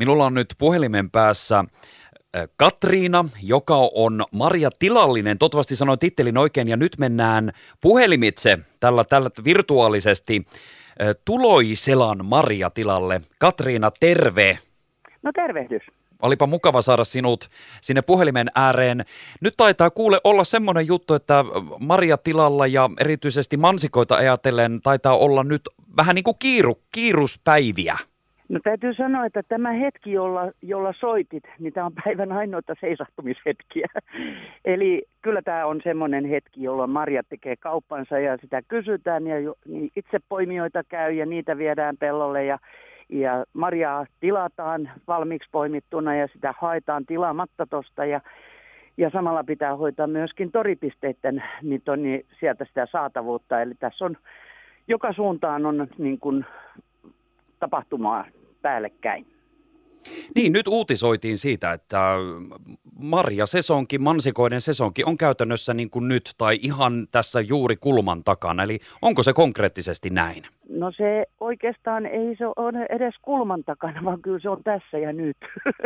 Minulla on nyt puhelimen päässä Katriina, joka on Maria Tilallinen. Toivottavasti sanoin tittelin oikein ja nyt mennään puhelimitse tällä, tällä virtuaalisesti Tuloiselan Maria tilalle. Katriina, terve. No tervehdys. Olipa mukava saada sinut sinne puhelimen ääreen. Nyt taitaa kuule olla semmoinen juttu, että Maria tilalla ja erityisesti mansikoita ajatellen taitaa olla nyt vähän niin kuin kiiru, kiiruspäiviä. No täytyy sanoa, että tämä hetki, jolla, jolla soitit, niin tämä on päivän ainoita seisahtumishetkiä. Eli kyllä tämä on semmoinen hetki, jolloin Marja tekee kauppansa ja sitä kysytään ja niin itse poimijoita käy ja niitä viedään pellolle ja, ja marjaa tilataan valmiiksi poimittuna ja sitä haetaan tilaamatta tuosta ja ja samalla pitää hoitaa myöskin toripisteiden niin, on, niin sieltä sitä saatavuutta. Eli tässä on joka suuntaan on niin kuin tapahtumaa päällekkäin. Niin, nyt uutisoitiin siitä, että Marja Sesonki, mansikoiden sesonki on käytännössä niin kuin nyt tai ihan tässä juuri kulman takana. Eli onko se konkreettisesti näin? No se oikeastaan ei se ole edes kulman takana, vaan kyllä se on tässä ja nyt.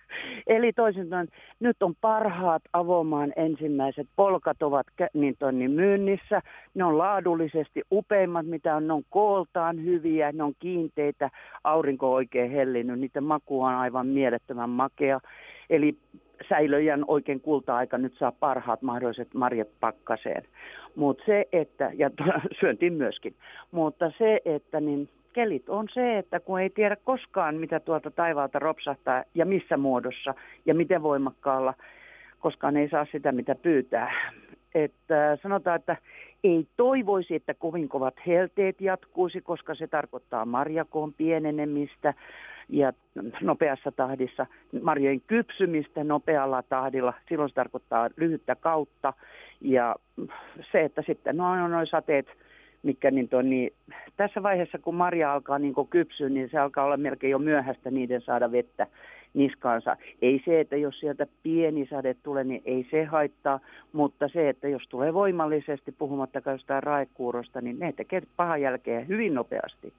Eli toisin sanoen, nyt on parhaat avomaan ensimmäiset polkat ovat niin tonni myynnissä. Ne on laadullisesti upeimmat, mitä on, ne on kooltaan hyviä, ne on kiinteitä, aurinko oikein hellinnyt, niiden maku on aivan mielettömän makea. Eli säilöjän oikein kulta-aika nyt saa parhaat mahdolliset marjat pakkaseen. Mutta se, että, ja syöntiin myöskin, mutta se, että niin kelit on se, että kun ei tiedä koskaan, mitä tuolta taivaalta ropsahtaa ja missä muodossa ja miten voimakkaalla, koskaan ei saa sitä, mitä pyytää. Että sanotaan, että ei toivoisi, että kovin kovat helteet jatkuisi, koska se tarkoittaa marjakoon pienenemistä ja nopeassa tahdissa, marjojen kypsymistä nopealla tahdilla. Silloin se tarkoittaa lyhyttä kautta ja se, että sitten no, no, no sateet, mikä niin, to, niin tässä vaiheessa kun marja alkaa niin kypsyä, niin se alkaa olla melkein jo myöhäistä niiden saada vettä niskaansa. Ei se, että jos sieltä pieni sade tulee, niin ei se haittaa, mutta se, että jos tulee voimallisesti, puhumattakaan jostain raekuurosta, niin ne tekee pahan jälkeen hyvin nopeasti.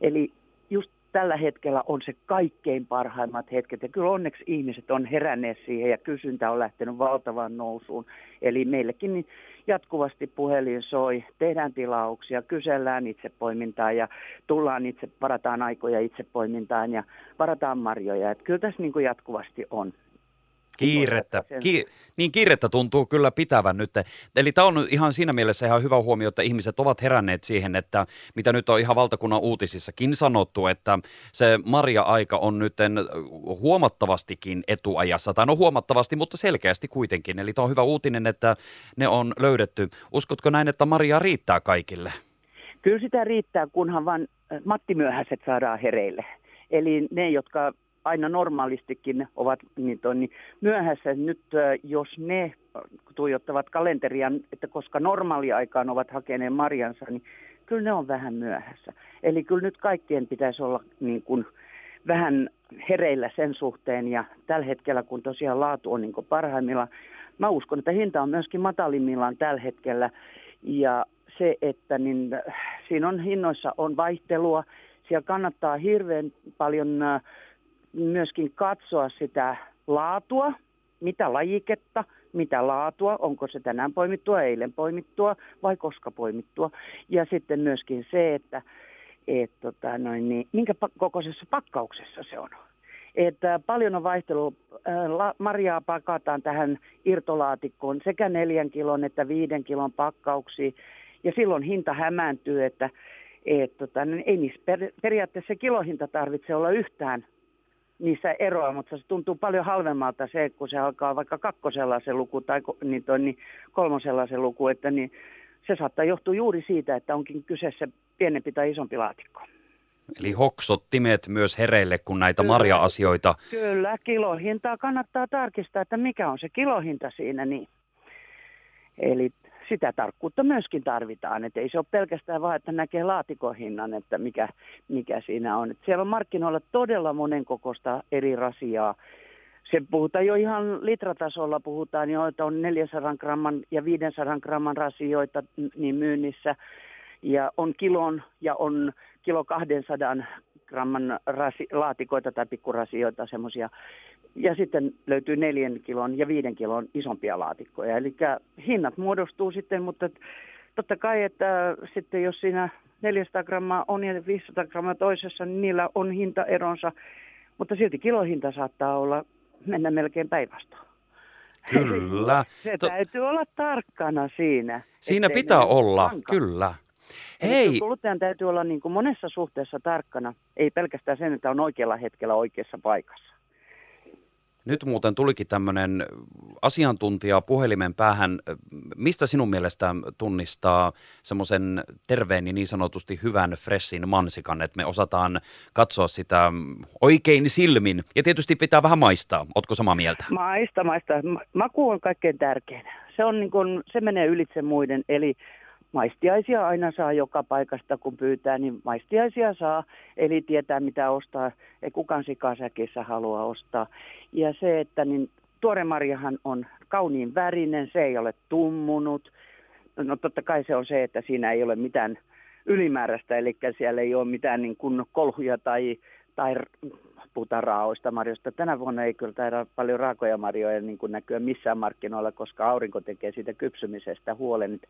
Eli just tällä hetkellä on se kaikkein parhaimmat hetket. Ja kyllä onneksi ihmiset on heränneet siihen ja kysyntä on lähtenyt valtavaan nousuun. Eli meillekin niin jatkuvasti puhelin soi, tehdään tilauksia, kysellään itsepoimintaa ja tullaan itse, varataan aikoja itsepoimintaan ja varataan marjoja. Että kyllä tässä niin kuin jatkuvasti on. Kiirettä. Ki- niin kiirettä tuntuu kyllä pitävän nyt. Eli tämä on ihan siinä mielessä ihan hyvä huomio, että ihmiset ovat heränneet siihen, että mitä nyt on ihan valtakunnan uutisissakin sanottu, että se Maria-aika on nyt huomattavastikin etuajassa. Tai no huomattavasti, mutta selkeästi kuitenkin. Eli tämä on hyvä uutinen, että ne on löydetty. Uskotko näin, että Maria riittää kaikille? Kyllä sitä riittää, kunhan vain Matti Myöhäiset saadaan hereille. Eli ne, jotka aina normaalistikin ovat niin, niin myöhässä. Nyt jos ne tuijottavat kalenteria, että koska normaaliaikaan ovat hakeneet marjansa, niin kyllä ne on vähän myöhässä. Eli kyllä nyt kaikkien pitäisi olla niin kuin vähän hereillä sen suhteen ja tällä hetkellä, kun tosiaan laatu on niin parhaimmillaan, mä uskon, että hinta on myöskin matalimmillaan tällä hetkellä ja se, että niin, siinä on hinnoissa on vaihtelua, siellä kannattaa hirveän paljon myöskin katsoa sitä laatua, mitä lajiketta, mitä laatua, onko se tänään poimittua, eilen poimittua vai koska poimittua. Ja sitten myöskin se, että et, tota, noin, niin, minkä kokoisessa pakkauksessa se on. Että paljon on vaihtelu. Marjaa pakataan tähän irtolaatikkoon sekä neljän kilon että viiden kilon pakkauksiin. Ja silloin hinta hämääntyy, että et, tota, niin ei niissä per, periaatteessa kilohinta tarvitse olla yhtään niissä eroa, mutta se tuntuu paljon halvemmalta se, kun se alkaa vaikka kakkosella se luku tai niin toi, niin kolmosella se luku, että niin se saattaa johtua juuri siitä, että onkin kyseessä pienempi tai isompi laatikko. Eli hoksottimet myös hereille, kun näitä kyllä, marja-asioita... Kyllä, kilohintaa kannattaa tarkistaa, että mikä on se kilohinta siinä. Niin. Eli sitä tarkkuutta myöskin tarvitaan. Että ei se ole pelkästään vaan, että näkee laatikohinnan, että mikä, mikä siinä on. Että siellä on markkinoilla todella monenkokoista eri rasiaa. Se puhutaan jo ihan litratasolla, puhutaan jo, että on 400 gramman ja 500 gramman rasioita niin myynnissä. Ja on kilon ja on kilo 200 gramman rasi, laatikoita tai pikkurasioita semmoisia. Ja sitten löytyy neljän kilon ja viiden kilon isompia laatikkoja. Eli hinnat muodostuu sitten, mutta totta kai, että sitten jos siinä 400 grammaa on ja 500 grammaa toisessa, niin niillä on hintaeronsa. Mutta silti kilohinta saattaa olla mennä melkein päinvastoin. Kyllä. Se to... täytyy olla tarkkana siinä. Siinä pitää olla, vanka. kyllä. Hei. kuluttajan täytyy olla niin kuin monessa suhteessa tarkkana, ei pelkästään sen, että on oikealla hetkellä oikeassa paikassa. Nyt muuten tulikin tämmöinen asiantuntija puhelimen päähän. Mistä sinun mielestä tunnistaa semmoisen terveen ja niin sanotusti hyvän freshin mansikan, että me osataan katsoa sitä oikein silmin? Ja tietysti pitää vähän maistaa. Ootko samaa mieltä? Maista, maista. Maku on kaikkein tärkein. Se, on niin kuin, se menee ylitse muiden, eli maistiaisia aina saa joka paikasta, kun pyytää, niin maistiaisia saa, eli tietää mitä ostaa, ei kukaan sikasäkissä halua ostaa. Ja se, että niin tuore marjahan on kauniin värinen, se ei ole tummunut. No totta kai se on se, että siinä ei ole mitään ylimääräistä, eli siellä ei ole mitään niin kuin kolhuja tai, tai puhutaan raaoista marjoista. Tänä vuonna ei kyllä taida paljon raakoja marjoja niin kuin näkyä missään markkinoilla, koska aurinko tekee siitä kypsymisestä huolen.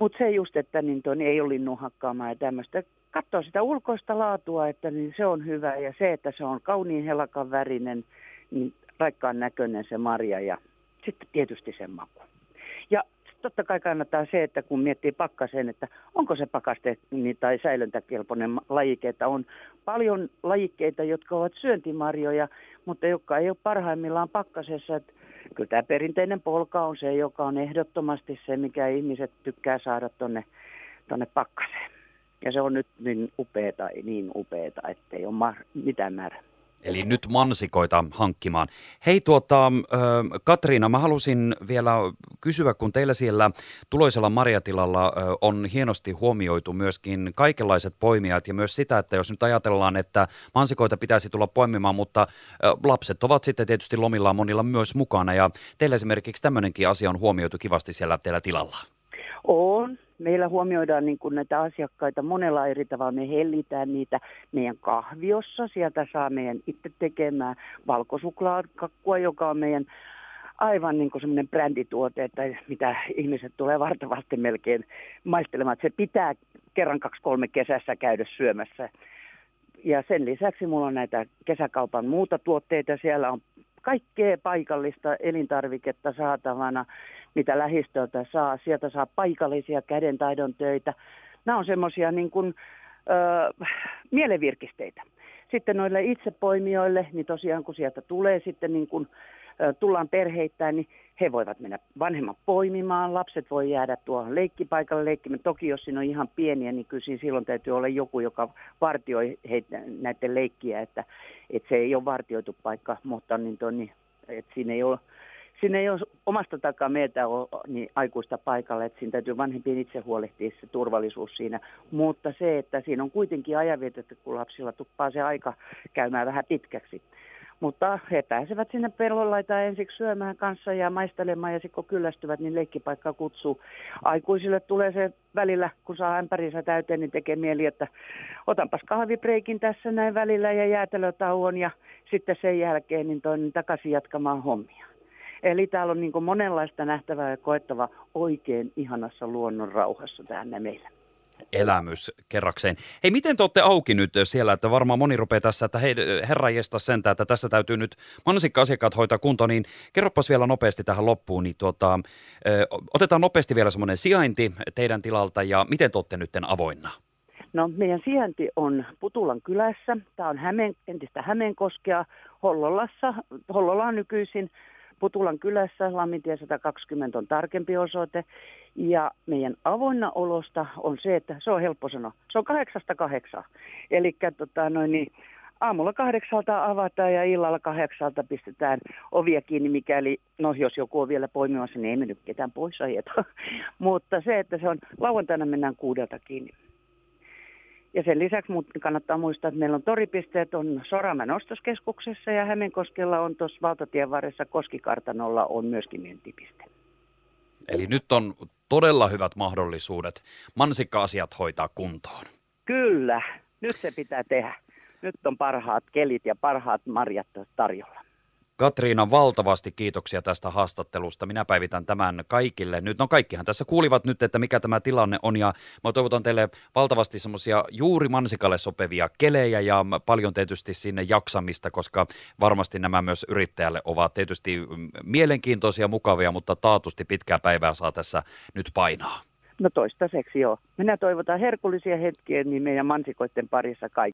Mutta se just, että niin ton ei ole linnun hakkaamaan ja tämmöistä. Katsoa sitä ulkoista laatua, että niin se on hyvä. Ja se, että se on kauniin helakan värinen, niin raikkaan näköinen se marja ja sitten tietysti sen maku. Ja totta kai kannattaa se, että kun miettii pakkaseen, että onko se pakaste niin, tai säilöntäkelpoinen lajike, että on paljon lajikkeita, jotka ovat syöntimarjoja, mutta jotka ei ole parhaimmillaan pakkasessa. Että kyllä tämä perinteinen polka on se, joka on ehdottomasti se, mikä ihmiset tykkää saada tuonne tonne pakkaseen. Ja se on nyt niin upeeta, niin upeeta, ettei ole mar- mitään määrää. Eli nyt mansikoita hankkimaan. Hei tuota, Katriina, mä halusin vielä kysyä, kun teillä siellä tuloisella marjatilalla on hienosti huomioitu myöskin kaikenlaiset poimijat ja myös sitä, että jos nyt ajatellaan, että mansikoita pitäisi tulla poimimaan, mutta lapset ovat sitten tietysti lomillaan monilla myös mukana ja teillä esimerkiksi tämmöinenkin asia on huomioitu kivasti siellä teillä tilalla. On, meillä huomioidaan niin kuin näitä asiakkaita monella eri tavalla. Me hellitään niitä meidän kahviossa. Sieltä saa meidän itse tekemään valkosuklaakakkua, joka on meidän aivan niin semmoinen brändituote, että mitä ihmiset tulee vartavasti melkein maistelemaan. Se pitää kerran kaksi kolme kesässä käydä syömässä. Ja sen lisäksi mulla on näitä kesäkaupan muuta tuotteita. Siellä on kaikkea paikallista elintarviketta saatavana, mitä lähistöltä saa. Sieltä saa paikallisia kädentaidon töitä. Nämä on semmoisia niin kuin, ö, mielevirkisteitä. Sitten noille itsepoimijoille, niin tosiaan kun sieltä tulee sitten niin kuin tullaan perheittäin, niin he voivat mennä vanhemmat poimimaan, lapset voi jäädä tuohon leikkipaikalle leikkimään. Toki jos siinä on ihan pieniä, niin kyllä siinä silloin täytyy olla joku, joka vartioi heitä, näiden leikkiä, että, että se ei ole vartioitu paikka, mutta niin toi, niin, että siinä ei ole Siinä ei ole omasta takaa meitä ole niin aikuista paikalla, että siinä täytyy vanhempien itse huolehtia se turvallisuus siinä. Mutta se, että siinä on kuitenkin ajanvietetty, kun lapsilla tuppaa se aika käymään vähän pitkäksi. Mutta he pääsevät sinne pellonlaitaan ensiksi syömään kanssa ja maistelemaan ja sitten kun kyllästyvät, niin leikkipaikka kutsuu. Aikuisille tulee se välillä, kun saa ämpärinsä täyteen, niin tekee mieli, että otanpas kahvipreikin tässä näin välillä ja jäätelötauon ja sitten sen jälkeen niin toinen takaisin jatkamaan hommia. Eli täällä on niin monenlaista nähtävää ja koettava oikein ihanassa luonnon rauhassa tänne meillä elämys kerrakseen. Hei, miten te olette auki nyt siellä, että varmaan moni rupeaa tässä, että hei, herra jesta sentään, että tässä täytyy nyt mansikka-asiakkaat hoitaa kuntoon, niin kerropas vielä nopeasti tähän loppuun, niin tuota, otetaan nopeasti vielä semmoinen sijainti teidän tilalta ja miten te olette nyt avoinna? No meidän sijainti on Putulan kylässä. Tämä on Hämeen, entistä Hämeenkoskea Hollolassa. Hollola on nykyisin Putulan kylässä, Lammintie 120 on tarkempi osoite. Ja meidän avoinna olosta on se, että se on helppo sanoa. Se on kahdeksasta kahdeksaa. Eli tota, noin, niin, aamulla kahdeksalta avataan ja illalla kahdeksalta pistetään ovia kiinni, mikäli, no jos joku on vielä poimimassa, niin ei me nyt ketään pois ajeta. Mutta se, että se on, lauantaina mennään kuudelta kiinni. Ja sen lisäksi kannattaa muistaa, että meillä on toripisteet on Soramäen ostoskeskuksessa ja Hämeenkoskella on tuossa valtatien varressa Koskikartanolla on myöskin mentipiste. Eli nyt on todella hyvät mahdollisuudet mansikka-asiat hoitaa kuntoon. Kyllä, Nyt se pitää tehdä. Nyt on parhaat kelit ja parhaat marjat tarjolla. Katriina, valtavasti kiitoksia tästä haastattelusta. Minä päivitän tämän kaikille. Nyt no kaikkihan tässä kuulivat nyt, että mikä tämä tilanne on ja mä toivotan teille valtavasti semmoisia juuri mansikalle sopevia kelejä ja paljon tietysti sinne jaksamista, koska varmasti nämä myös yrittäjälle ovat tietysti mielenkiintoisia, mukavia, mutta taatusti pitkää päivää saa tässä nyt painaa. No toistaiseksi joo. Minä toivotan herkullisia hetkiä niin meidän mansikoiden parissa kaikki.